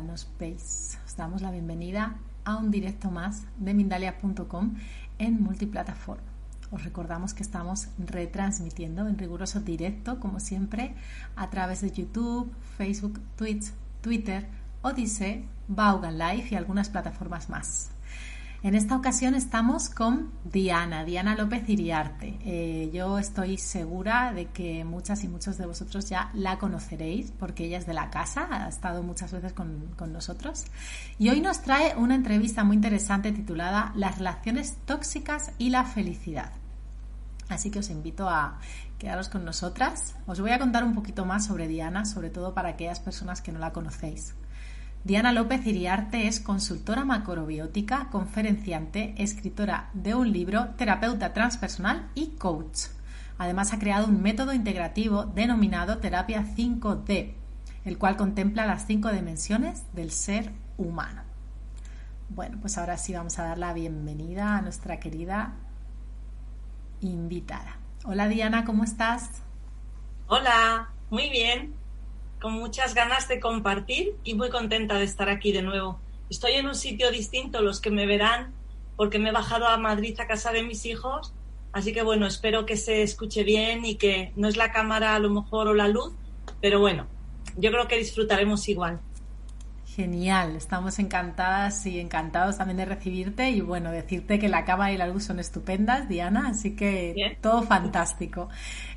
nos veis. Os damos la bienvenida a un directo más de Mindalia.com en multiplataforma. Os recordamos que estamos retransmitiendo en riguroso directo, como siempre, a través de YouTube, Facebook, Twitch, Twitter, Odyssey, Vaughan Live y algunas plataformas más. En esta ocasión estamos con Diana, Diana López Iriarte. Eh, yo estoy segura de que muchas y muchos de vosotros ya la conoceréis porque ella es de la casa, ha estado muchas veces con, con nosotros. Y hoy nos trae una entrevista muy interesante titulada Las relaciones tóxicas y la felicidad. Así que os invito a quedaros con nosotras. Os voy a contar un poquito más sobre Diana, sobre todo para aquellas personas que no la conocéis. Diana López Iriarte es consultora macrobiótica, conferenciante, escritora de un libro, terapeuta transpersonal y coach. Además ha creado un método integrativo denominado Terapia 5D, el cual contempla las cinco dimensiones del ser humano. Bueno, pues ahora sí vamos a dar la bienvenida a nuestra querida invitada. Hola Diana, ¿cómo estás? Hola, muy bien con muchas ganas de compartir y muy contenta de estar aquí de nuevo. Estoy en un sitio distinto, los que me verán, porque me he bajado a Madrid a casa de mis hijos, así que bueno, espero que se escuche bien y que no es la cámara a lo mejor o la luz, pero bueno, yo creo que disfrutaremos igual. Genial, estamos encantadas y encantados también de recibirte y bueno, decirte que la cámara y la luz son estupendas, Diana, así que bien. todo fantástico.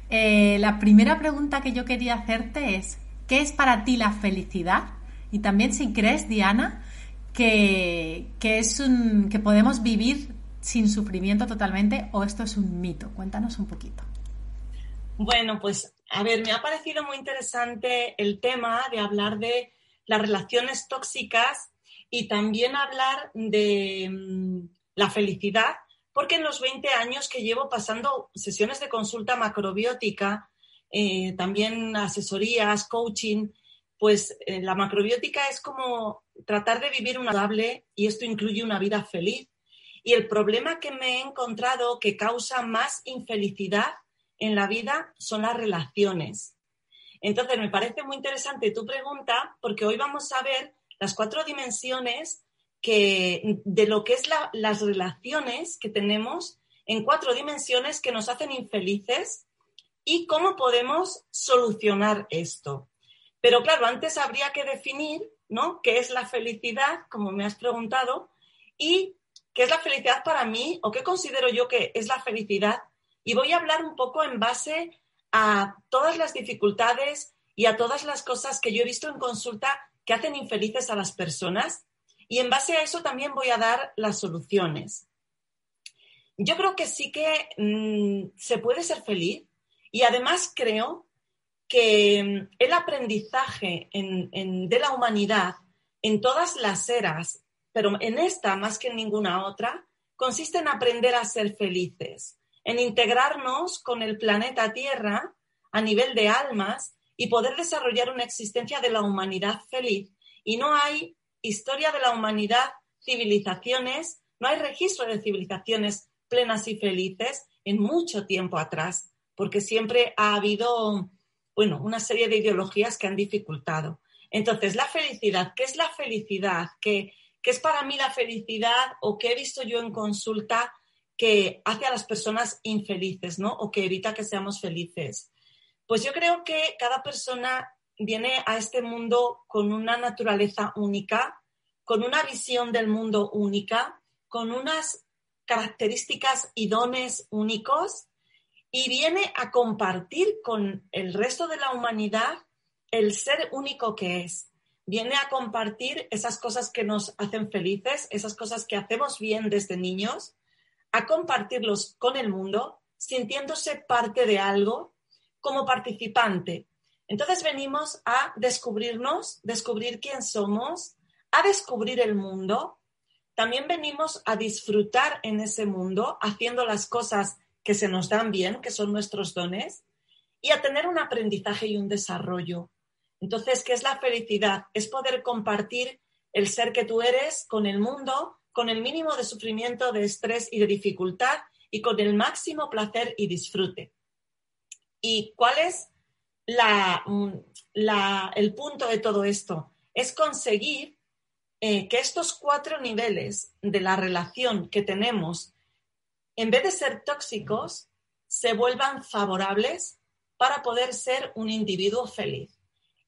Eh, la primera pregunta que yo quería hacerte es, ¿Qué es para ti la felicidad? Y también si crees, Diana, que, que, es un, que podemos vivir sin sufrimiento totalmente o esto es un mito. Cuéntanos un poquito. Bueno, pues a ver, me ha parecido muy interesante el tema de hablar de las relaciones tóxicas y también hablar de mm, la felicidad, porque en los 20 años que llevo pasando sesiones de consulta macrobiótica, eh, también asesorías, coaching, pues eh, la macrobiótica es como tratar de vivir una adaptable y esto incluye una vida feliz. Y el problema que me he encontrado que causa más infelicidad en la vida son las relaciones. Entonces, me parece muy interesante tu pregunta porque hoy vamos a ver las cuatro dimensiones que, de lo que es la, las relaciones que tenemos en cuatro dimensiones que nos hacen infelices y cómo podemos solucionar esto. Pero claro, antes habría que definir, ¿no? ¿Qué es la felicidad, como me has preguntado, y qué es la felicidad para mí o qué considero yo que es la felicidad? Y voy a hablar un poco en base a todas las dificultades y a todas las cosas que yo he visto en consulta que hacen infelices a las personas. Y en base a eso también voy a dar las soluciones. Yo creo que sí que mmm, se puede ser feliz y además creo que mm, el aprendizaje en, en, de la humanidad en todas las eras, pero en esta más que en ninguna otra, consiste en aprender a ser felices, en integrarnos con el planeta Tierra a nivel de almas y poder desarrollar una existencia de la humanidad feliz. Y no hay historia de la humanidad, civilizaciones, no hay registro de civilizaciones plenas y felices en mucho tiempo atrás porque siempre ha habido, bueno, una serie de ideologías que han dificultado. Entonces, la felicidad, ¿qué es la felicidad? ¿Qué, ¿Qué, es para mí la felicidad o qué he visto yo en consulta que hace a las personas infelices, ¿no? O que evita que seamos felices. Pues yo creo que cada persona viene a este mundo con una naturaleza única, con una visión del mundo única, con unas características y dones únicos y viene a compartir con el resto de la humanidad el ser único que es. Viene a compartir esas cosas que nos hacen felices, esas cosas que hacemos bien desde niños, a compartirlos con el mundo, sintiéndose parte de algo como participante. Entonces venimos a descubrirnos, descubrir quién somos, a descubrir el mundo. También venimos a disfrutar en ese mundo, haciendo las cosas que se nos dan bien, que son nuestros dones, y a tener un aprendizaje y un desarrollo. Entonces, ¿qué es la felicidad? Es poder compartir el ser que tú eres con el mundo, con el mínimo de sufrimiento, de estrés y de dificultad, y con el máximo placer y disfrute. ¿Y cuál es mm, el punto de todo esto? Es conseguir eh, que estos cuatro niveles de la relación que tenemos, en vez de ser tóxicos, se vuelvan favorables para poder ser un individuo feliz.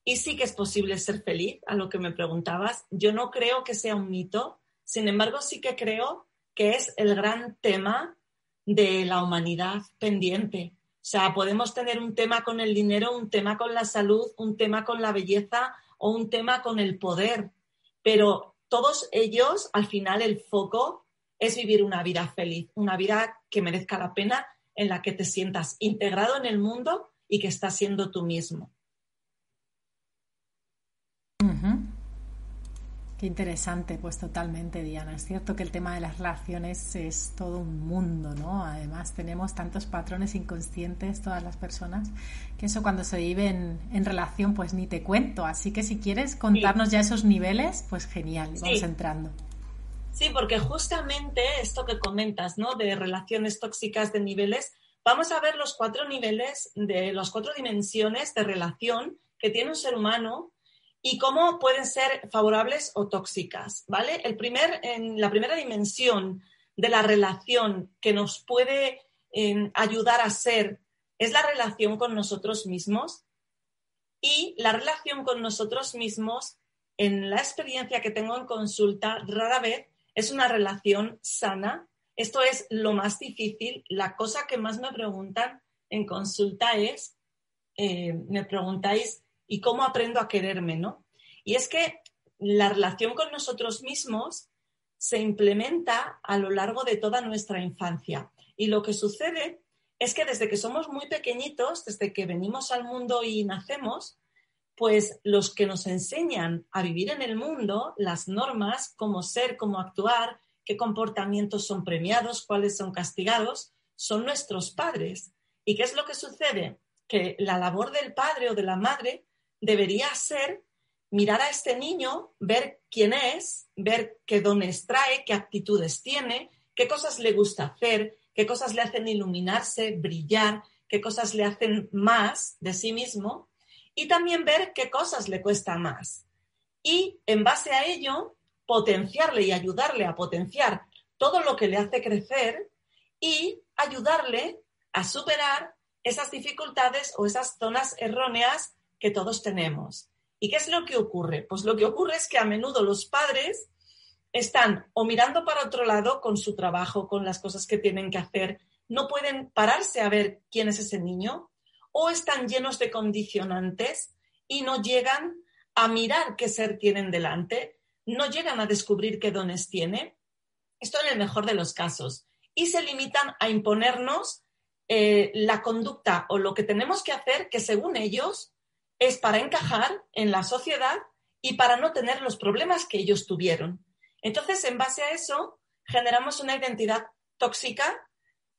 Y sí que es posible ser feliz, a lo que me preguntabas. Yo no creo que sea un mito, sin embargo sí que creo que es el gran tema de la humanidad pendiente. O sea, podemos tener un tema con el dinero, un tema con la salud, un tema con la belleza o un tema con el poder, pero todos ellos, al final, el foco es vivir una vida feliz, una vida que merezca la pena, en la que te sientas integrado en el mundo y que estás siendo tú mismo. Qué interesante, pues totalmente, Diana. Es cierto que el tema de las relaciones es todo un mundo, ¿no? Además, tenemos tantos patrones inconscientes, todas las personas, que eso cuando se vive en, relación, pues ni te cuento. Así que si quieres contarnos ya esos niveles, pues genial, vamos entrando. Sí, porque justamente esto que comentas, ¿no? De relaciones tóxicas de niveles, vamos a ver los cuatro niveles de las cuatro dimensiones de relación que tiene un ser humano y cómo pueden ser favorables o tóxicas, ¿vale? El primer, la primera dimensión de la relación que nos puede ayudar a ser es la relación con nosotros mismos y la relación con nosotros mismos, en la experiencia que tengo en consulta, rara vez es una relación sana. Esto es lo más difícil. La cosa que más me preguntan en consulta es, eh, me preguntáis, y cómo aprendo a quererme, ¿no? Y es que la relación con nosotros mismos se implementa a lo largo de toda nuestra infancia. Y lo que sucede es que desde que somos muy pequeñitos, desde que venimos al mundo y nacemos, pues los que nos enseñan a vivir en el mundo, las normas, cómo ser, cómo actuar, qué comportamientos son premiados, cuáles son castigados, son nuestros padres. ¿Y qué es lo que sucede? Que la labor del padre o de la madre debería ser mirar a este niño, ver quién es, ver qué dones trae, qué actitudes tiene, qué cosas le gusta hacer, qué cosas le hacen iluminarse, brillar, qué cosas le hacen más de sí mismo y también ver qué cosas le cuesta más. Y en base a ello, potenciarle y ayudarle a potenciar todo lo que le hace crecer y ayudarle a superar esas dificultades o esas zonas erróneas que todos tenemos. ¿Y qué es lo que ocurre? Pues lo que ocurre es que a menudo los padres están o mirando para otro lado con su trabajo, con las cosas que tienen que hacer, no pueden pararse a ver quién es ese niño, o están llenos de condicionantes y no llegan a mirar qué ser tienen delante, no llegan a descubrir qué dones tiene. Esto en el mejor de los casos. Y se limitan a imponernos eh, la conducta o lo que tenemos que hacer que según ellos es para encajar en la sociedad y para no tener los problemas que ellos tuvieron. Entonces, en base a eso, generamos una identidad tóxica,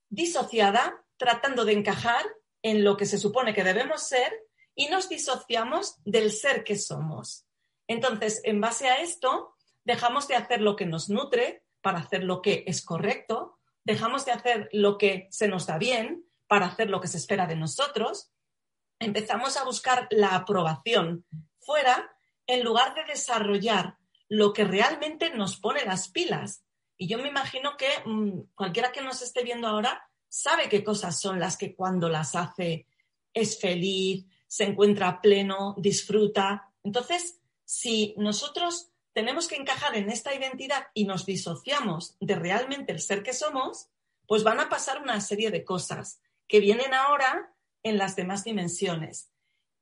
disociada, tratando de encajar en lo que se supone que debemos ser y nos disociamos del ser que somos. Entonces, en base a esto, dejamos de hacer lo que nos nutre para hacer lo que es correcto, dejamos de hacer lo que se nos da bien para hacer lo que se espera de nosotros empezamos a buscar la aprobación fuera en lugar de desarrollar lo que realmente nos pone las pilas. Y yo me imagino que mm, cualquiera que nos esté viendo ahora sabe qué cosas son las que cuando las hace es feliz, se encuentra pleno, disfruta. Entonces, si nosotros tenemos que encajar en esta identidad y nos disociamos de realmente el ser que somos, pues van a pasar una serie de cosas que vienen ahora en las demás dimensiones.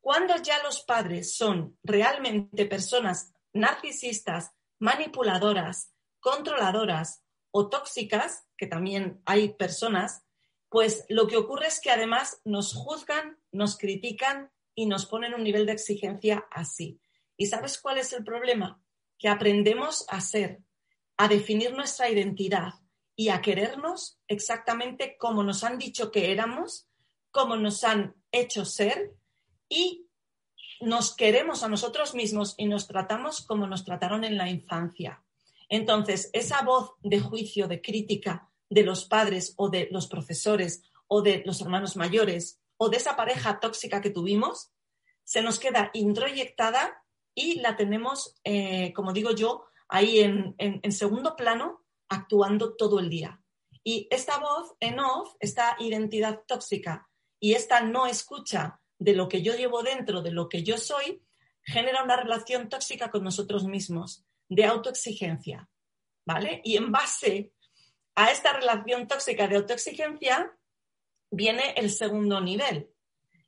Cuando ya los padres son realmente personas narcisistas, manipuladoras, controladoras o tóxicas, que también hay personas, pues lo que ocurre es que además nos juzgan, nos critican y nos ponen un nivel de exigencia así. ¿Y sabes cuál es el problema? Que aprendemos a ser, a definir nuestra identidad y a querernos exactamente como nos han dicho que éramos, como nos han hecho ser y nos queremos a nosotros mismos y nos tratamos como nos trataron en la infancia. Entonces, esa voz de juicio, de crítica de los padres o de los profesores o de los hermanos mayores o de esa pareja tóxica que tuvimos, se nos queda introyectada y la tenemos, eh, como digo yo, ahí en, en segundo plano, actuando todo el día. Y esta voz en off, esta identidad tóxica y esta no escucha de lo que yo llevo dentro, de lo que yo soy, genera una relación tóxica con nosotros mismos, de autoexigencia. ¿Vale? Y en base a esta relación tóxica de autoexigencia, viene el segundo nivel.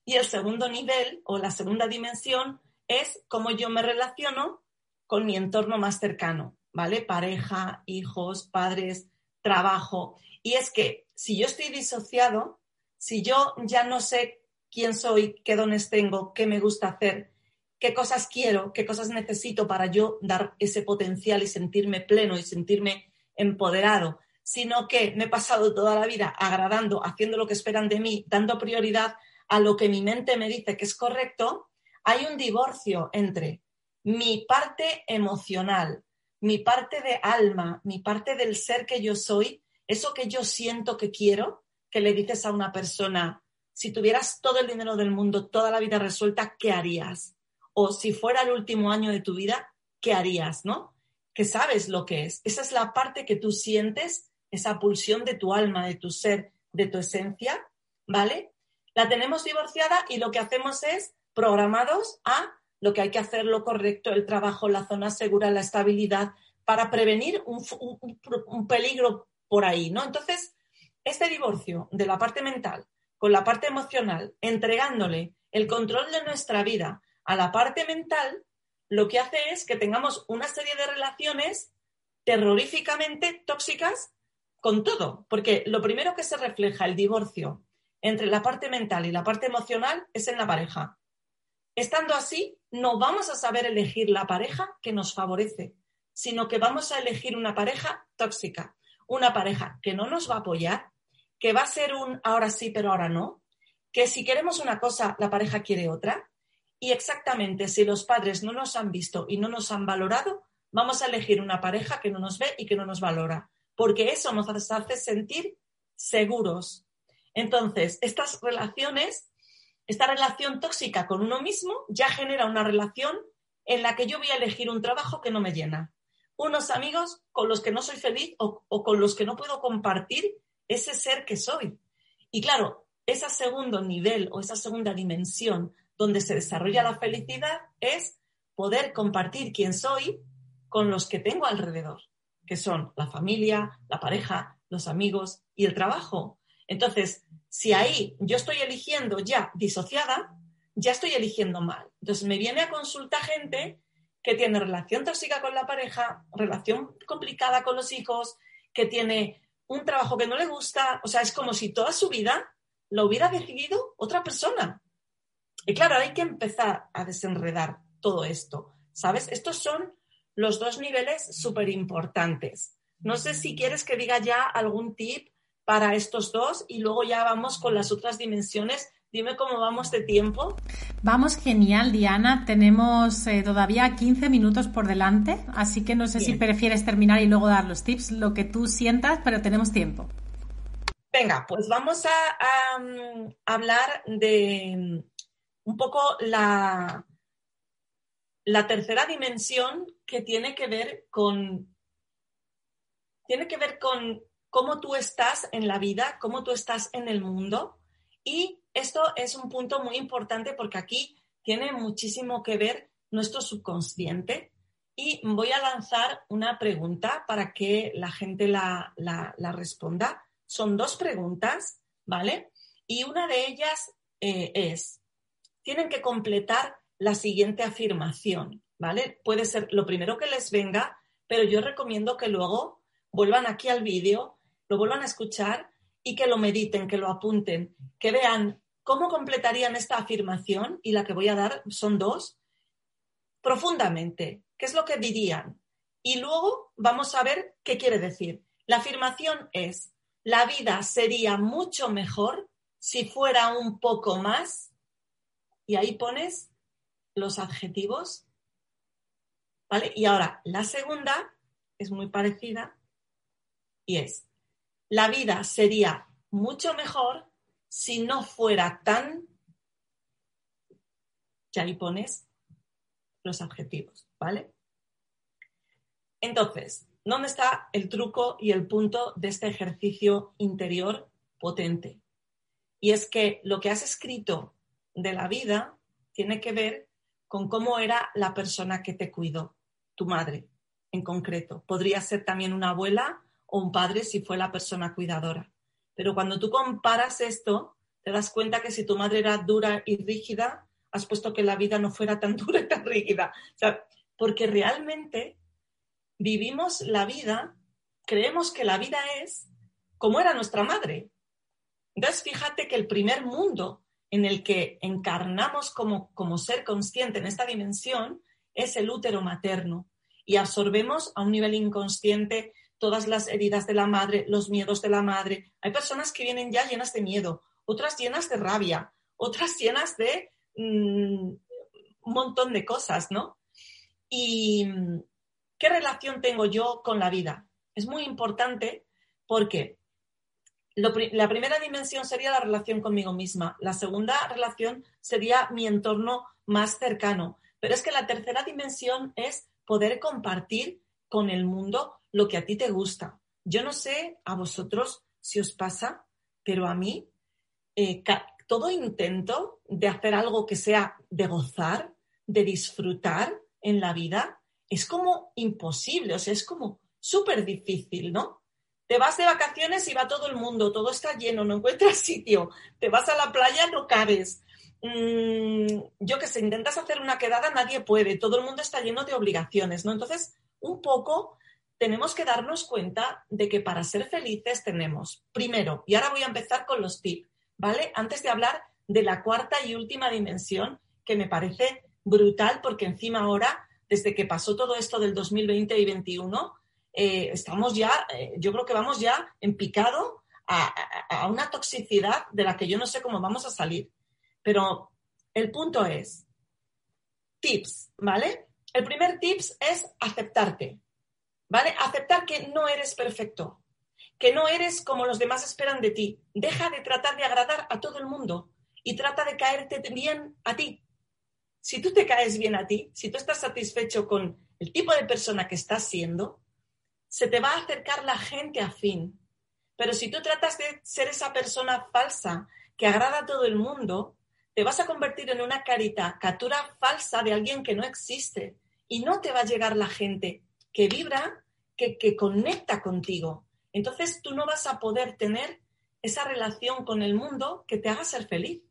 Y el segundo nivel o la segunda dimensión es cómo yo me relaciono con mi entorno más cercano, ¿vale? Pareja, hijos, padres, trabajo. Y es que si yo estoy disociado, si yo ya no sé quién soy, qué dones tengo, qué me gusta hacer, qué cosas quiero, qué cosas necesito para yo dar ese potencial y sentirme pleno y sentirme empoderado, sino que me he pasado toda la vida agradando, haciendo lo que esperan de mí, dando prioridad a lo que mi mente me dice que es correcto, hay un divorcio entre mi parte emocional, mi parte de alma, mi parte del ser que yo soy, eso que yo siento que quiero, que le dices a una persona, si tuvieras todo el dinero del mundo, toda la vida resuelta, ¿qué harías? O si fuera el último año de tu vida, ¿qué harías? ¿No? Que sabes lo que es. Esa es la parte que tú sientes esa pulsión de tu alma, de tu ser, de tu esencia, ¿vale? La tenemos divorciada y lo que hacemos es programados a lo que hay que hacer, lo correcto, el trabajo, la zona segura, la estabilidad, para prevenir un, un peligro por ahí, ¿no? Entonces, este divorcio de la parte mental con la parte emocional, entregándole el control de nuestra vida a la parte mental, lo que hace es que tengamos una serie de relaciones terroríficamente tóxicas con todo, porque lo primero que se refleja el divorcio entre la parte mental y la parte emocional es en la pareja. Estando así, no vamos a saber elegir la pareja que nos favorece, sino que vamos a elegir una pareja tóxica, una pareja que no nos va a apoyar, que va a ser un ahora sí, pero ahora no, que si queremos una cosa, la pareja quiere otra. Y exactamente, si los padres no nos han visto y no nos han valorado, vamos a elegir una pareja que no nos ve y que no nos valora porque eso nos hace sentir seguros. Entonces, estas relaciones, esta relación tóxica con uno mismo ya genera una relación en la que yo voy a elegir un trabajo que no me llena, unos amigos con los que no soy feliz o, con los que no puedo compartir ese ser que soy. Y claro, ese segundo nivel o esa segunda dimensión donde se desarrolla la felicidad es poder compartir quién soy con los que tengo alrededor que son la familia, la pareja, los amigos y el trabajo. Entonces, si ahí yo estoy eligiendo ya disociada, ya estoy eligiendo mal. Entonces, me viene a consulta gente que tiene relación tóxica con la pareja, relación complicada con los hijos, que tiene un trabajo que no le gusta, o sea, es como si toda su vida lo hubiera decidido otra persona. Y claro, hay que empezar a desenredar todo esto, ¿sabes? Estos son los dos niveles súper importantes. No sé si quieres que diga ya algún tip para estos dos y luego ya vamos con las otras dimensiones. Dime cómo vamos de tiempo. Vamos genial, Diana. Tenemos eh, todavía 15 minutos por delante, así que no sé si prefieres terminar y luego dar los tips, lo que tú sientas, pero tenemos tiempo. Venga, pues vamos a hablar de un poco la, la tercera dimensión que tiene que ver con tiene que ver con cómo tú estás en la vida, cómo tú estás en el mundo. Y esto es un punto muy importante porque aquí tiene muchísimo que ver nuestro subconsciente. Y voy a lanzar una pregunta para que la gente la, la responda. Son dos preguntas, ¿vale? Y una de ellas eh, es, tienen que completar la siguiente afirmación, ¿vale? Puede ser lo primero que les venga, pero yo recomiendo que luego vuelvan aquí al vídeo, lo vuelvan a escuchar y que lo mediten, que lo apunten, que vean cómo completarían esta afirmación y la que voy a dar son dos, profundamente, qué es lo que dirían. Y luego vamos a ver qué quiere decir. La afirmación es, la vida sería mucho mejor si fuera un poco más, y ahí pones los adjetivos, ¿vale? Y ahora, la segunda es muy parecida y es, la vida sería mucho mejor si no fuera tan, y ahí pones los adjetivos, ¿vale? Entonces, ¿dónde está el truco y el punto de este ejercicio interior potente? Y es que lo que has escrito de la vida tiene que ver con cómo era la persona que te cuidó, tu madre en concreto. Podría ser también una abuela o un padre si fue la persona cuidadora. Pero cuando tú comparas esto, te das cuenta que si tu madre era dura y rígida, has puesto que la vida no fuera tan dura y tan rígida. porque realmente vivimos la vida, creemos que la vida es como era nuestra madre. Entonces, fíjate que el primer mundo en el que encarnamos como, como ser consciente en esta dimensión es el útero materno y absorbemos a un nivel inconsciente todas las heridas de la madre, los miedos de la madre. Hay personas que vienen ya llenas de miedo, otras llenas de rabia, otras llenas de mm, un montón de cosas, ¿no? Y, ¿Qué relación tengo yo con la vida? Es muy importante porque la primera dimensión sería la relación conmigo misma, la segunda relación sería mi entorno más cercano, pero es que la tercera dimensión es poder compartir con el mundo lo que a ti te gusta. Yo no sé a vosotros si os pasa, pero a mí eh, todo intento de hacer algo que sea de gozar, de disfrutar en la vida, es como imposible, o sea, es como súper difícil, ¿no? Te vas de vacaciones y va todo el mundo, todo está lleno, no encuentras sitio, te vas a la playa, no cabes. Mm, yo que sé, intentas hacer una quedada, nadie puede, todo el mundo está lleno de obligaciones, ¿no? Entonces, un poco tenemos que darnos cuenta de que para ser felices tenemos, primero, y ahora voy a empezar con los tips, ¿vale? Antes de hablar de la cuarta y última dimensión, que me parece brutal, porque encima ahora desde que pasó todo esto del 2020 y 2021, eh, estamos ya, eh, yo creo que vamos ya en picado a, una toxicidad de la que yo no sé cómo vamos a salir. Pero el punto es, tips, ¿vale? El primer tips es aceptarte, ¿vale? Aceptar que no eres perfecto, que no eres como los demás esperan de ti. Deja de tratar de agradar a todo el mundo y trata de caerte bien a ti si tú te caes bien a ti, si tú estás satisfecho con el tipo de persona que estás siendo, se te va a acercar la gente afín. Pero si tú tratas de ser esa persona falsa que agrada a todo el mundo, te vas a convertir en una caricatura falsa de alguien que no existe y no te va a llegar la gente que vibra, que, que conecta contigo. Entonces tú no vas a poder tener esa relación con el mundo que te haga ser feliz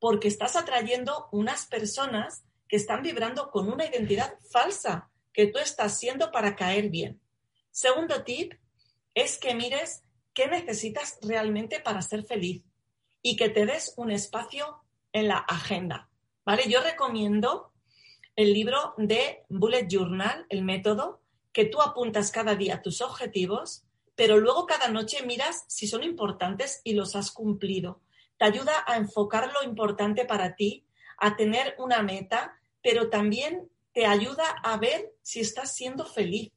porque estás atrayendo unas personas que están vibrando con una identidad falsa que tú estás siendo para caer bien. Segundo tip es que mires qué necesitas realmente para ser feliz y que te des un espacio en la agenda. ¿Vale? Yo recomiendo el libro de Bullet Journal, el método, que tú apuntas cada día tus objetivos, pero luego cada noche miras si son importantes y los has cumplido te ayuda a enfocar lo importante para ti, a tener una meta, pero también te ayuda a ver si estás siendo feliz.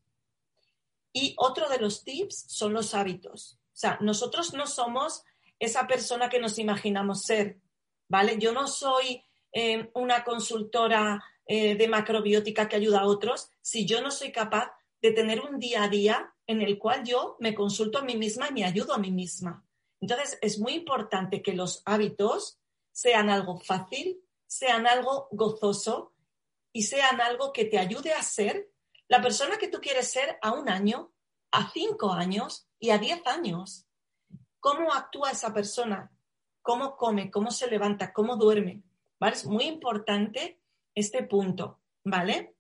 Y otro de los tips son los hábitos. O sea, nosotros no somos esa persona que nos imaginamos ser, ¿vale? Yo no soy eh, una consultora eh, de macrobiótica que ayuda a otros si yo no soy capaz de tener un día a día en el cual yo me consulto a mí misma y me ayudo a mí misma. Entonces, es muy importante que los hábitos sean algo fácil, sean algo gozoso y sean algo que te ayude a ser la persona que tú quieres ser a un año, a cinco años y a diez años. ¿Cómo actúa esa persona? cómo come, cómo se levanta, cómo duerme. ¿Vale? Es muy importante este punto, ¿vale?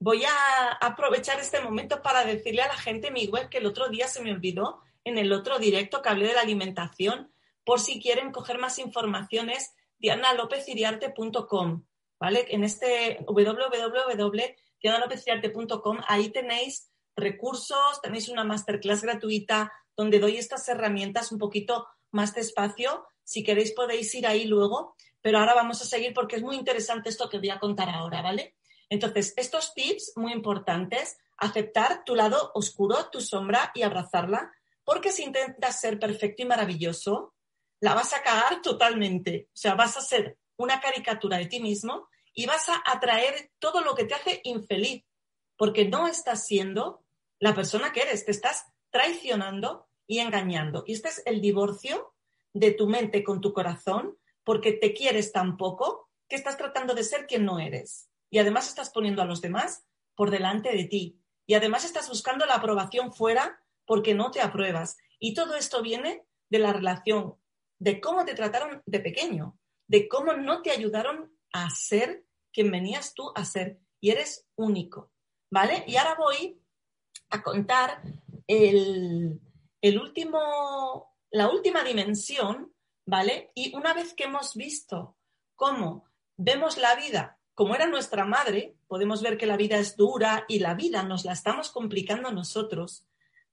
Voy a aprovechar este momento para decirle a la gente mi web que el otro día se me olvidó en el otro directo que hablé de la alimentación, por si quieren coger más informaciones, dianalopeziriarte.com, ¿vale? En este www.dianalopeziriarte.com, ahí tenéis recursos, tenéis una masterclass gratuita donde doy estas herramientas un poquito más despacio. Si queréis podéis ir ahí luego, pero ahora vamos a seguir porque es muy interesante esto que voy a contar ahora, ¿vale? Entonces, estos tips muy importantes, aceptar tu lado oscuro, tu sombra y abrazarla, porque si intentas ser perfecto y maravilloso, la vas a cagar totalmente. O sea, vas a ser una caricatura de ti mismo y vas a atraer todo lo que te hace infeliz, porque no estás siendo la persona que eres, te estás traicionando y engañando. Y este es el divorcio de tu mente con tu corazón, porque te quieres tan poco que estás tratando de ser quien no eres. Y además estás poniendo a los demás por delante de ti. Y además estás buscando la aprobación fuera porque no te apruebas. Y todo esto viene de la relación, de cómo te trataron de pequeño, de cómo no te ayudaron a ser quien venías tú a ser. Y eres único. ¿Vale? Y ahora voy a contar el, último, la última dimensión, ¿vale? Y una vez que hemos visto cómo vemos la vida como era nuestra madre, podemos ver que la vida es dura y la vida nos la estamos complicando nosotros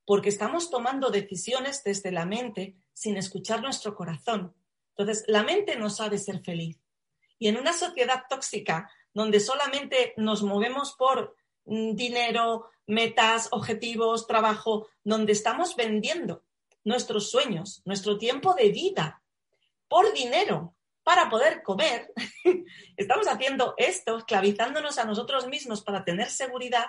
porque estamos tomando decisiones desde la mente sin escuchar nuestro corazón. Entonces, la mente no sabe ser feliz. Y en una sociedad tóxica donde solamente nos movemos por mm, dinero, metas, objetivos, trabajo, donde estamos vendiendo nuestros sueños, nuestro tiempo de vida por dinero para poder comer. estamos haciendo esto, esclavizándonos a nosotros mismos para tener seguridad.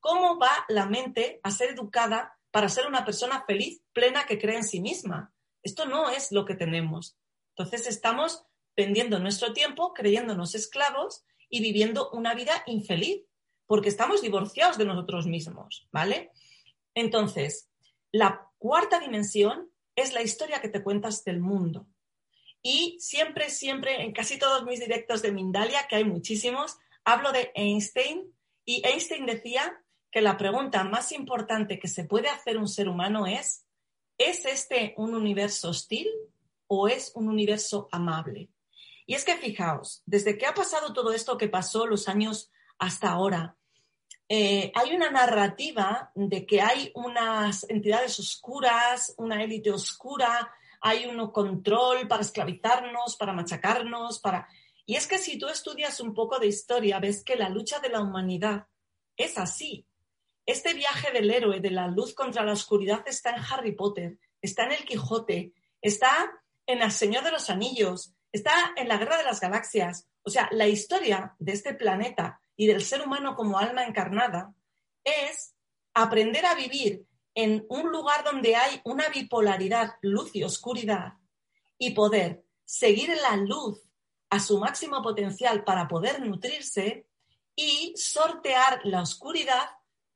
¿Cómo va la mente a ser educada para ser una persona feliz, plena, que cree en sí misma? Esto no es lo que tenemos. Entonces estamos vendiendo nuestro tiempo, creyéndonos esclavos y viviendo una vida infeliz porque estamos divorciados de nosotros mismos, ¿vale? Entonces, la cuarta dimensión es la historia que te cuentas del mundo. Y siempre, siempre, en casi todos mis directos de Mindalia, que hay muchísimos, hablo de Einstein y Einstein decía que la pregunta más importante que se puede hacer un ser humano es, ¿es este un universo hostil o es un universo amable? Y es que fijaos, desde que ha pasado todo esto que pasó los años hasta ahora, eh, hay una narrativa de que hay unas entidades oscuras, una élite oscura, hay un control para esclavizarnos, para machacarnos, para... Y es que si tú estudias un poco de historia, ves que la lucha de la humanidad es así. Este viaje del héroe de la luz contra la oscuridad está en Harry Potter, está en el Quijote, está en El Señor de los Anillos, está en la Guerra de las Galaxias. O sea, la historia de este planeta y del ser humano como alma encarnada es aprender a vivir en un lugar donde hay una bipolaridad, luz y oscuridad, y poder seguir la luz a su máximo potencial para poder nutrirse y sortear la oscuridad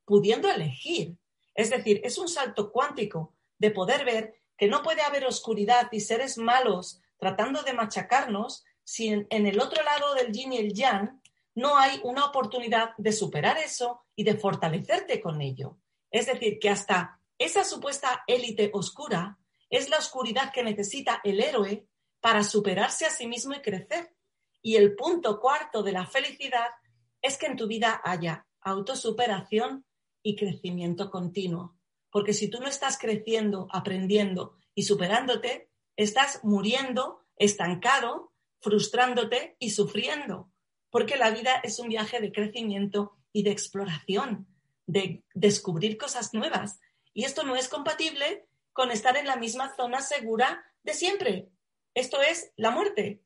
pudiendo elegir. Es decir, es un salto cuántico de poder ver que no puede haber oscuridad y seres malos tratando de machacarnos si en, el otro lado del yin y el yang no hay una oportunidad de superar eso y de fortalecerte con ello. Es decir, que hasta esa supuesta élite oscura es la oscuridad que necesita el héroe para superarse a sí mismo y crecer. Y el punto cuarto de la felicidad es que en tu vida haya autosuperación y crecimiento continuo. Porque si tú no estás creciendo, aprendiendo y superándote, estás muriendo, estancado, frustrándote y sufriendo porque la vida es un viaje de crecimiento y de exploración, de descubrir cosas nuevas. Y esto no es compatible con estar en la misma zona segura de siempre. Esto es la muerte.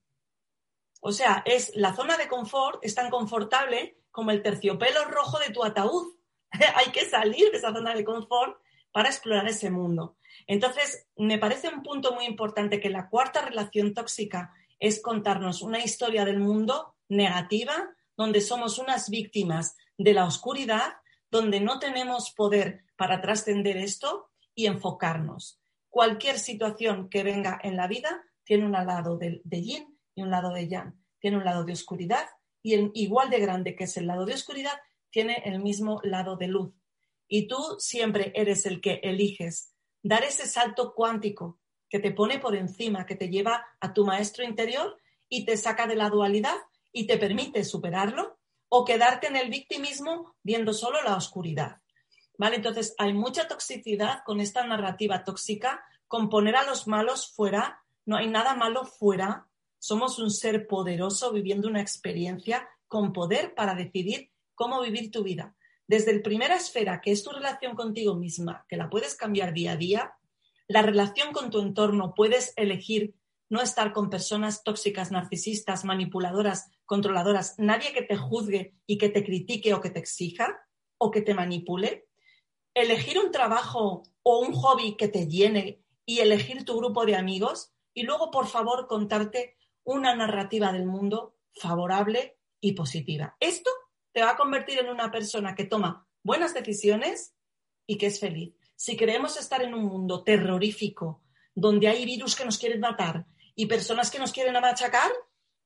O sea, es la zona de confort, es tan confortable como el terciopelo rojo de tu ataúd. Hay que salir de esa zona de confort para explorar ese mundo. Entonces, me parece un punto muy importante que la cuarta relación tóxica es contarnos una historia del mundo negativa, donde somos unas víctimas de la oscuridad, donde no tenemos poder para trascender esto y enfocarnos. cualquier situación que venga en la vida tiene un lado de, yin y un lado de yang. Tiene un lado de oscuridad y el, igual de grande que es el lado de oscuridad, tiene el mismo lado de luz. Y tú siempre eres el que eliges dar ese salto cuántico que te pone por encima, que te lleva a tu maestro interior y te saca de la dualidad y te permite superarlo o quedarte en el victimismo viendo solo la oscuridad. ¿Vale? Entonces hay mucha toxicidad con esta narrativa tóxica, con poner a los malos fuera, no hay nada malo fuera, somos un ser poderoso viviendo una experiencia con poder para decidir cómo vivir tu vida desde la primera esfera, que es tu relación contigo misma, que la puedes cambiar día a día, la relación con tu entorno, puedes elegir no estar con personas tóxicas, narcisistas, manipuladoras, controladoras, nadie que te juzgue y que te critique o que te exija o que te manipule. Elegir un trabajo o un hobby que te llene y elegir tu grupo de amigos y luego, por favor, contarte una narrativa del mundo favorable y positiva. Esto te va a convertir en una persona que toma buenas decisiones y que es feliz. Si queremos estar en un mundo terrorífico, donde hay virus que nos quieren matar y personas que nos quieren machacar,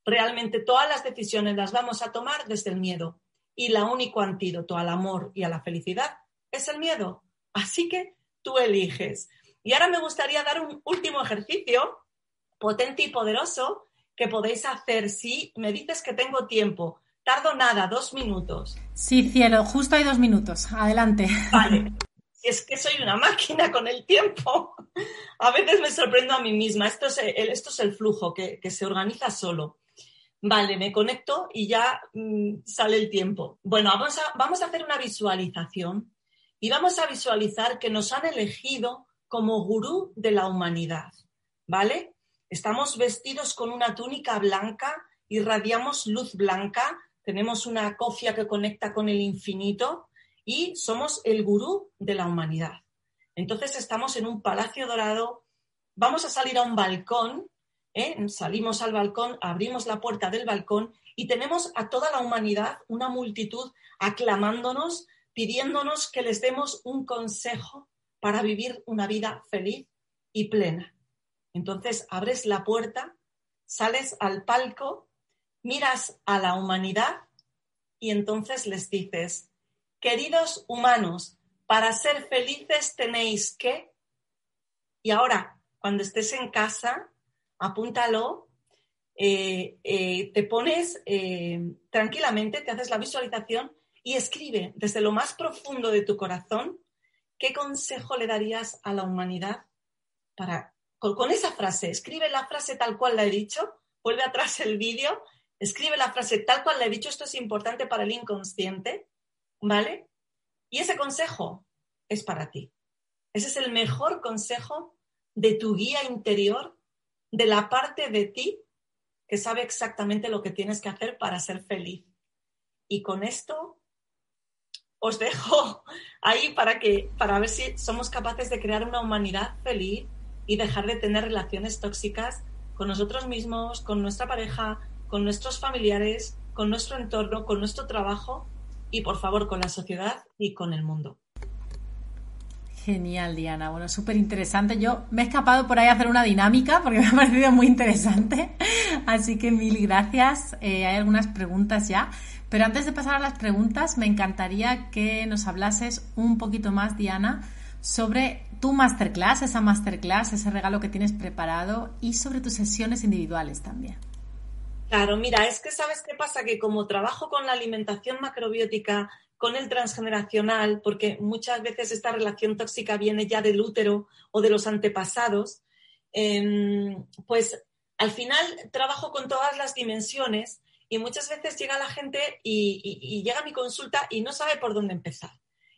realmente todas las decisiones las vamos a tomar desde el miedo. Y el único antídoto al amor y a la felicidad es el miedo. Así que tú eliges. Y ahora me gustaría dar un último ejercicio potente y poderoso que podéis hacer si me dices que tengo tiempo Tardo nada, dos minutos. Sí, cielo, justo hay dos minutos. Adelante. Vale. Si es que soy una máquina con el tiempo. A veces me sorprendo a mí misma. Esto es el, esto es el flujo que, se organiza solo. Vale, me conecto y ya mm, sale el tiempo. Bueno, vamos a, vamos a hacer una visualización y vamos a visualizar que nos han elegido como gurú de la humanidad. ¿Vale? Estamos vestidos con una túnica blanca, irradiamos luz blanca, tenemos una cofia que conecta con el infinito y somos el gurú de la humanidad. Entonces estamos en un palacio dorado, vamos a salir a un balcón, ¿eh? salimos al balcón, abrimos la puerta del balcón y tenemos a toda la humanidad, una multitud aclamándonos, pidiéndonos que les demos un consejo para vivir una vida feliz y plena. Entonces abres la puerta, sales al palco miras a la humanidad y entonces les dices, queridos humanos, para ser felices tenéis que... Y ahora, cuando estés en casa, apúntalo, eh, eh, te pones eh, tranquilamente, te haces la visualización y escribe desde lo más profundo de tu corazón qué consejo le darías a la humanidad para, con, con esa frase, escribe la frase tal cual la he dicho, vuelve atrás el vídeo Escribe la frase tal cual le he dicho, esto es importante para el inconsciente, ¿vale? Y ese consejo es para ti. Ese es el mejor consejo de tu guía interior, de la parte de ti que sabe exactamente lo que tienes que hacer para ser feliz. Y con esto os dejo ahí para que para ver si somos capaces de crear una humanidad feliz y dejar de tener relaciones tóxicas con nosotros mismos, con nuestra pareja, con nuestros familiares, con nuestro entorno, con nuestro trabajo y, por favor, con la sociedad y con el mundo. Genial, Diana. Bueno, súper interesante. Yo me he escapado por ahí a hacer una dinámica porque me ha parecido muy interesante. Así que mil gracias. Eh, hay algunas preguntas ya. Pero antes de pasar a las preguntas, me encantaría que nos hablases un poquito más, Diana, sobre tu masterclass, esa masterclass, ese regalo que tienes preparado y sobre tus sesiones individuales también. Claro, mira, es que sabes qué pasa, que como trabajo con la alimentación macrobiótica, con el transgeneracional, porque muchas veces esta relación tóxica viene ya del útero o de los antepasados, em, pues al final trabajo con todas las dimensiones y muchas veces llega la gente y, llega mi consulta y no sabe por dónde empezar.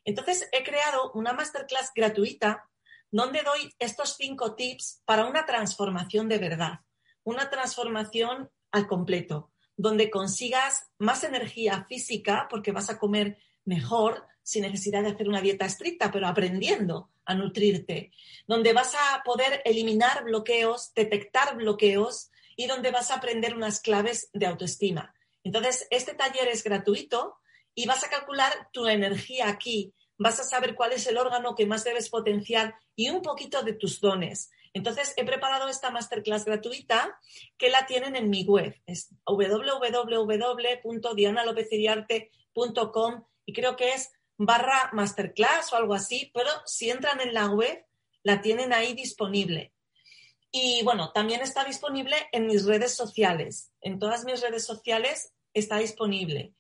Entonces he creado una masterclass gratuita donde doy estos cinco tips para una transformación de verdad, una transformación al completo, donde consigas más energía física porque vas a comer mejor sin necesidad de hacer una dieta estricta, pero aprendiendo a nutrirte, donde vas a poder eliminar bloqueos, detectar bloqueos y donde vas a aprender unas claves de autoestima. Entonces, este taller es gratuito y vas a calcular tu energía aquí vas a saber cuál es el órgano que más debes potenciar y un poquito de tus dones. Entonces, he preparado esta masterclass gratuita que la tienen en mi web. Es www.dianalopeziriarte.com y creo que es barra masterclass o algo así, pero si entran en la web, la tienen ahí disponible. Y bueno, también está disponible en mis redes sociales. En todas mis redes sociales está disponible.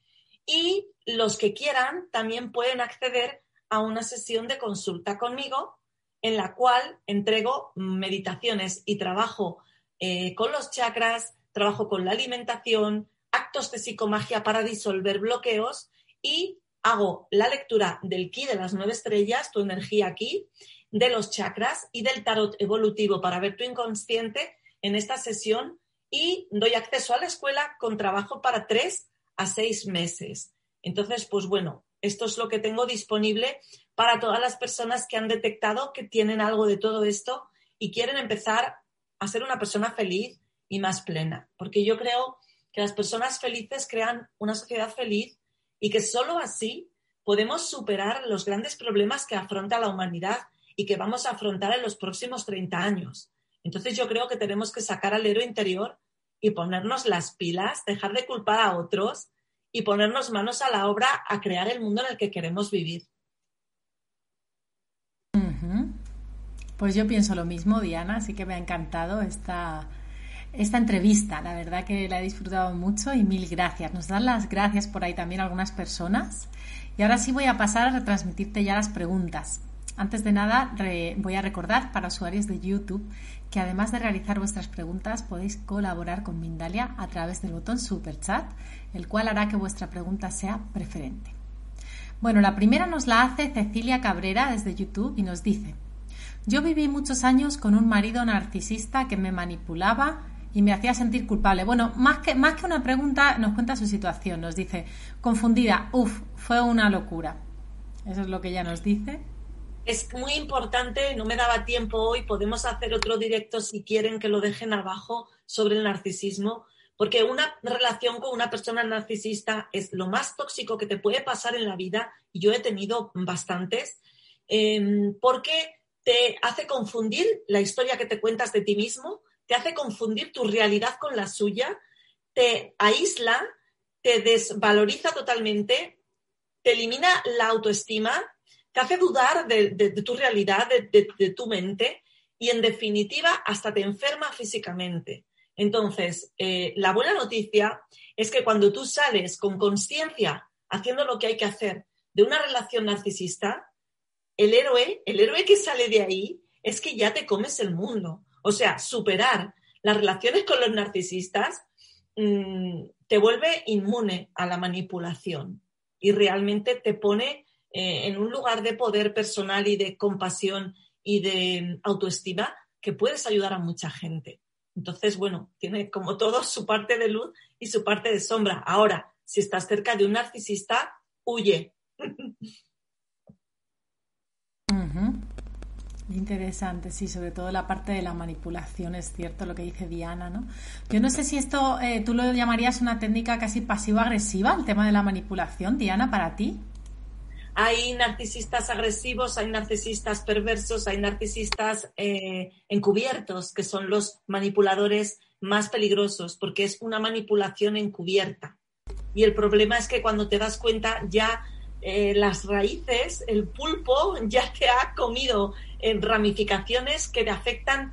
Y los que quieran también pueden acceder a una sesión de consulta conmigo en la cual entrego meditaciones y trabajo eh, con los chakras, trabajo con la alimentación, actos de psicomagia para disolver bloqueos y hago la lectura del ki de las nueve estrellas, tu energía aquí, de los chakras y del tarot evolutivo para ver tu inconsciente en esta sesión y doy acceso a la escuela con trabajo para tres a seis meses. Entonces, pues bueno, esto es lo que tengo disponible para todas las personas que han detectado que tienen algo de todo esto y quieren empezar a ser una persona feliz y más plena. Porque yo creo que las personas felices crean una sociedad feliz y que solo así podemos superar los grandes problemas que afronta la humanidad y que vamos a afrontar en los próximos 30 años. Entonces yo creo que tenemos que sacar al héroe interior y ponernos las pilas, dejar de culpar a otros y ponernos manos a la obra a crear el mundo en el que queremos vivir. Pues yo pienso lo mismo, Diana, así que me ha encantado esta, esta entrevista. La verdad que la he disfrutado mucho y mil gracias. Nos dan las gracias por ahí también algunas personas. Y ahora sí voy a pasar a retransmitirte ya las preguntas. Antes de nada, voy a recordar para usuarios de YouTube que además de realizar vuestras preguntas podéis colaborar con Mindalia a través del botón Super Chat, el cual hará que vuestra pregunta sea preferente. Bueno, la primera nos la hace Cecilia Cabrera desde YouTube y nos dice, yo viví muchos años con un marido narcisista que me manipulaba y me hacía sentir culpable. Bueno, más que, más que una pregunta, nos cuenta su situación. Nos dice, confundida, uff, fue una locura. Eso es lo que ella nos dice es muy importante, no me daba tiempo hoy, podemos hacer otro directo si quieren que lo dejen abajo sobre el narcisismo, porque una relación con una persona narcisista es lo más tóxico que te puede pasar en la vida, y yo he tenido bastantes, em, porque te hace confundir la historia que te cuentas de ti mismo, te hace confundir tu realidad con la suya, te aísla, te desvaloriza totalmente, te elimina la autoestima, te hace dudar de, tu realidad, de, tu mente y en definitiva hasta te enferma físicamente. Entonces, eh, la buena noticia es que cuando tú sales con conciencia haciendo lo que hay que hacer de una relación narcisista, el héroe, el héroe que sale de ahí es que ya te comes el mundo. O sea, superar las relaciones con los narcisistas mm, te vuelve inmune a la manipulación y realmente te pone eh, en un lugar de poder personal y de compasión y de autoestima que puedes ayudar a mucha gente. Entonces, bueno, tiene como todo su parte de luz y su parte de sombra. Ahora, si estás cerca de un narcisista, huye. Interesante, sí, sobre todo la parte de la manipulación, es cierto lo que dice Diana, ¿no? Yo no sé si esto eh, tú lo llamarías una técnica casi pasivo-agresiva, el tema de la manipulación, Diana, para ti. Hay narcisistas agresivos, hay narcisistas perversos, hay narcisistas eh, encubiertos, que son los manipuladores más peligrosos, porque es una manipulación encubierta. Y el problema es que cuando te das cuenta ya eh, las raíces, el pulpo ya te ha comido en ramificaciones que te afectan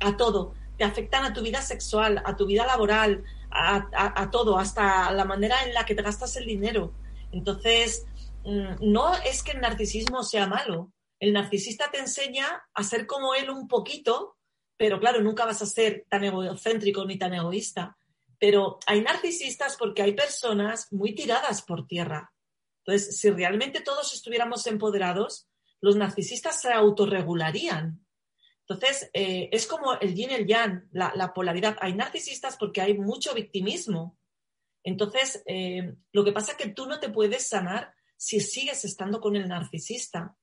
a todo, te afectan a tu vida sexual, a tu vida laboral, a todo, hasta la manera en la que te gastas el dinero. Entonces, no es que el narcisismo sea malo. El narcisista te enseña a ser como él un poquito, pero claro, nunca vas a ser tan egocéntrico ni tan egoísta. Pero hay narcisistas porque hay personas muy tiradas por tierra. Entonces, si realmente todos estuviéramos empoderados, los narcisistas se autorregularían. Entonces, eh, es como el yin y el yang, la, polaridad. Hay narcisistas porque hay mucho victimismo. Entonces, eh, lo que pasa es que tú no te puedes sanar si sigues estando con el narcisista.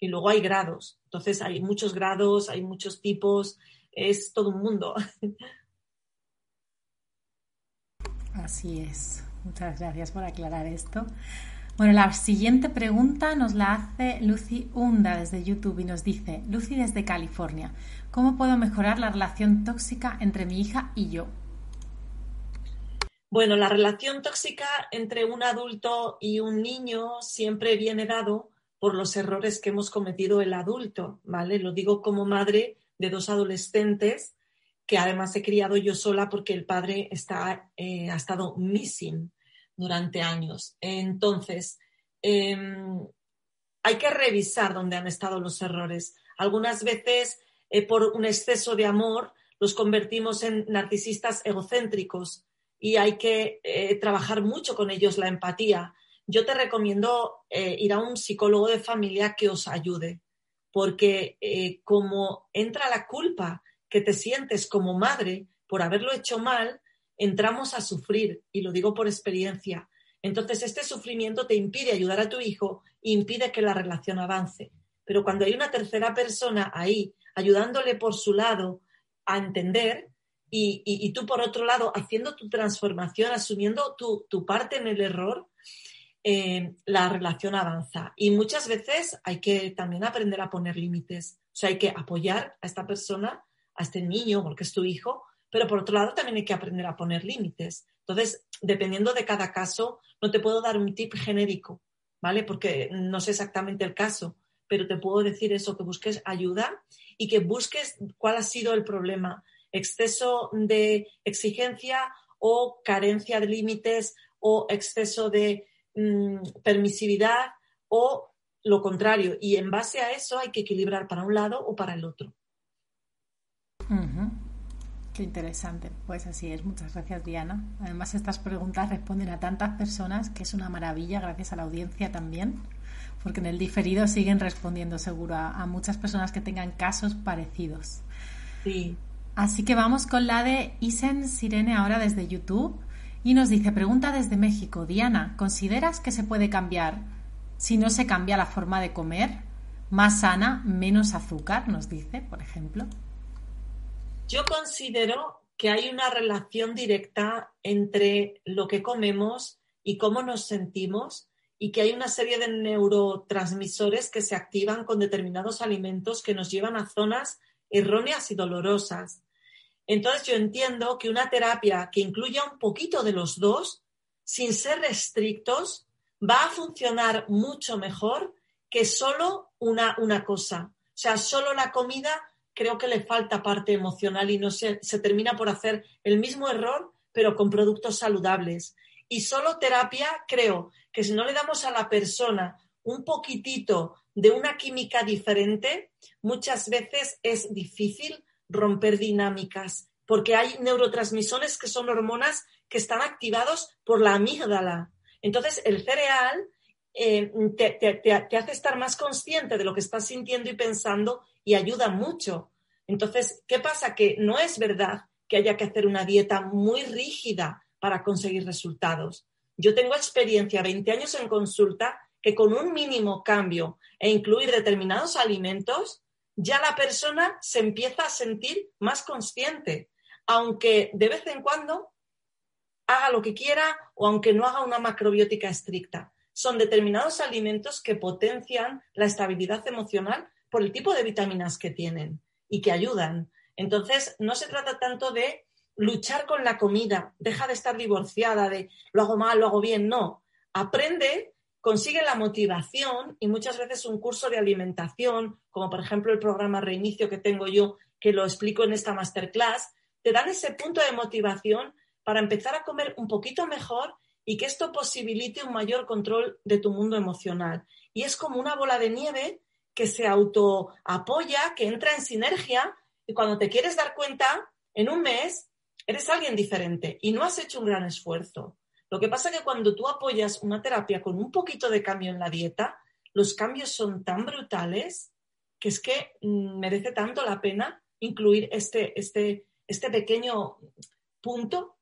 Y luego hay grados. Entonces hay muchos grados, hay muchos tipos, es todo un mundo. Así es. Muchas gracias por aclarar esto. Bueno, la siguiente pregunta nos la hace Lucy Hunda desde YouTube y nos dice, Lucy desde California, ¿cómo puedo mejorar la relación tóxica entre mi hija y yo? Bueno, la relación tóxica entre un adulto y un niño siempre viene dado por los errores que hemos cometido el adulto, ¿vale? Lo digo como madre de dos adolescentes que además he criado yo sola porque el padre está, eh, ha estado missing durante años. Entonces, em, hay que revisar dónde han estado los errores. Algunas veces, eh, por un exceso de amor, los convertimos en narcisistas egocéntricos y hay que eh, trabajar mucho con ellos la empatía. Yo te recomiendo eh, ir a un psicólogo de familia que os ayude, porque eh, como entra la culpa que te sientes como madre por haberlo hecho mal, entramos a sufrir, y lo digo por experiencia. Entonces, este sufrimiento te impide ayudar a tu hijo e impide que la relación avance. Pero cuando hay una tercera persona ahí, ayudándole por su lado a entender, y, tú por otro lado haciendo tu transformación, asumiendo tu, parte en el error, eh, la relación avanza. Y muchas veces hay que también aprender a poner límites. O sea, hay que apoyar a esta persona, a este niño, porque es tu hijo, pero por otro lado también hay que aprender a poner límites. Entonces, dependiendo de cada caso, no te puedo dar un tip genérico, ¿vale? Porque no sé exactamente el caso, pero te puedo decir eso, que busques ayuda y que busques cuál ha sido el problema exceso de exigencia o carencia de límites o exceso de mm, permisividad o lo contrario. Y en base a eso hay que equilibrar para un lado o para el otro. Qué interesante. Pues así es. Muchas gracias, Diana. Además, estas preguntas responden a tantas personas que es una maravilla, gracias a la audiencia también, porque en el diferido siguen respondiendo seguro a, a muchas personas que tengan casos parecidos. Sí. Así que vamos con la de Isen Sirene ahora desde YouTube y nos dice, pregunta desde México, Diana, ¿consideras que se puede cambiar si no se cambia la forma de comer? Más sana, menos azúcar, nos dice, por ejemplo. Yo considero que hay una relación directa entre lo que comemos y cómo nos sentimos y que hay una serie de neurotransmisores que se activan con determinados alimentos que nos llevan a zonas erróneas y dolorosas. Entonces yo entiendo que una terapia que incluya un poquito de los dos, sin ser restrictos, va a funcionar mucho mejor que solo una, una cosa. O sea, solo la comida creo que le falta parte emocional y no se, se termina por hacer el mismo error, pero con productos saludables. Y solo terapia, creo que si no le damos a la persona un poquitito de una química diferente, muchas veces es difícil romper dinámicas, porque hay neurotransmisores que son hormonas que están activados por la amígdala. Entonces, el cereal eh, te, hace estar más consciente de lo que estás sintiendo y pensando y ayuda mucho. Entonces, ¿qué pasa? Que no es verdad que haya que hacer una dieta muy rígida para conseguir resultados. Yo tengo experiencia, 20 años en consulta, que con un mínimo cambio e incluir determinados alimentos, ya la persona se empieza a sentir más consciente, aunque de vez en cuando haga lo que quiera o aunque no haga una macrobiótica estricta. Son determinados alimentos que potencian la estabilidad emocional por el tipo de vitaminas que tienen y que ayudan. Entonces, no se trata tanto de luchar con la comida, deja de estar divorciada de lo hago mal, lo hago bien, no. Aprende consigue la motivación y muchas veces un curso de alimentación, como por ejemplo el programa Reinicio que tengo yo, que lo explico en esta masterclass, te dan ese punto de motivación para empezar a comer un poquito mejor y que esto posibilite un mayor control de tu mundo emocional. Y es como una bola de nieve que se auto apoya, que entra en sinergia y cuando te quieres dar cuenta, en un mes eres alguien diferente y no has hecho un gran esfuerzo. Lo que pasa es que cuando tú apoyas una terapia con un poquito de cambio en la dieta, los cambios son tan brutales que es que mm, merece tanto la pena incluir este, este, este pequeño punto.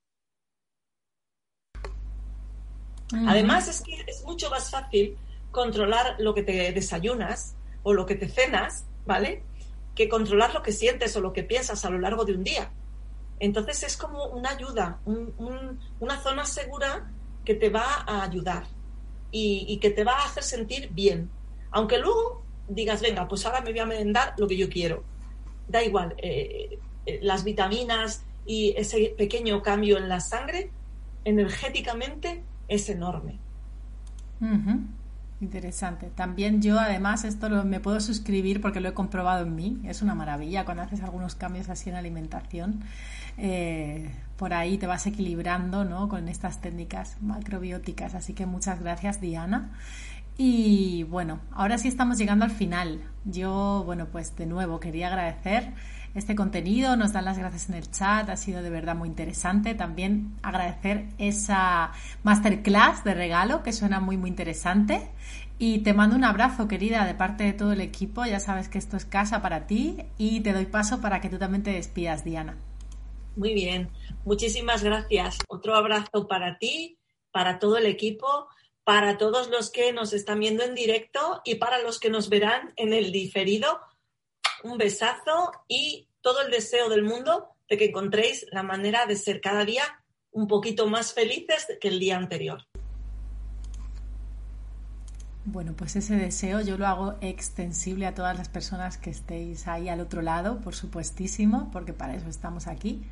Además, es que es mucho más fácil controlar lo que te desayunas o lo que te cenas, ¿vale? Que controlar lo que sientes o lo que piensas a lo largo de un día. Entonces es como una ayuda, una zona segura que te va a ayudar. y, que te va a hacer sentir bien. Aunque luego digas, venga, pues ahora me voy a merendar lo que yo quiero. Da igual, eh, eh, las vitaminas y ese pequeño cambio en la sangre, energéticamente es enorme. Interesante. También yo, además, esto lo, me puedo suscribir porque lo he comprobado en mí. Es una maravilla cuando haces algunos cambios así en alimentación. Eh, por ahí te vas equilibrando ¿no? con estas técnicas macrobióticas. Así que muchas gracias, Diana. Y bueno, ahora sí estamos llegando al final. Yo, bueno, pues de nuevo quería agradecer este contenido, nos dan las gracias en el chat, ha sido de verdad muy interesante. También agradecer esa masterclass de regalo que suena muy, muy interesante. Y te mando un abrazo, querida, de parte de todo el equipo. Ya sabes que esto es casa para ti y te doy paso para que tú también te despidas, Diana. Muy bien, muchísimas gracias. Otro abrazo para ti, para todo el equipo, para todos los que nos están viendo en directo y para los que nos verán en el diferido. Un besazo y todo el deseo del mundo de que encontréis la manera de ser cada día un poquito más felices que el día anterior. Bueno, pues ese deseo yo lo hago extensible a todas las personas que estéis ahí al otro lado, por supuestísimo, porque para eso estamos aquí.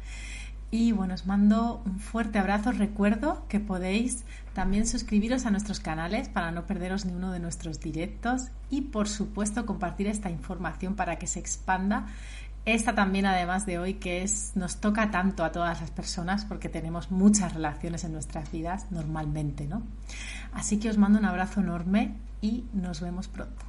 Y bueno, os mando un fuerte abrazo. Recuerdo que podéis también suscribiros a nuestros canales para no perderos ni uno de nuestros directos y por supuesto compartir esta información para que se expanda esta también, además de hoy, que es, nos toca tanto a todas las personas porque tenemos muchas relaciones en nuestras vidas normalmente, ¿no? Así que os mando un abrazo enorme y nos vemos pronto.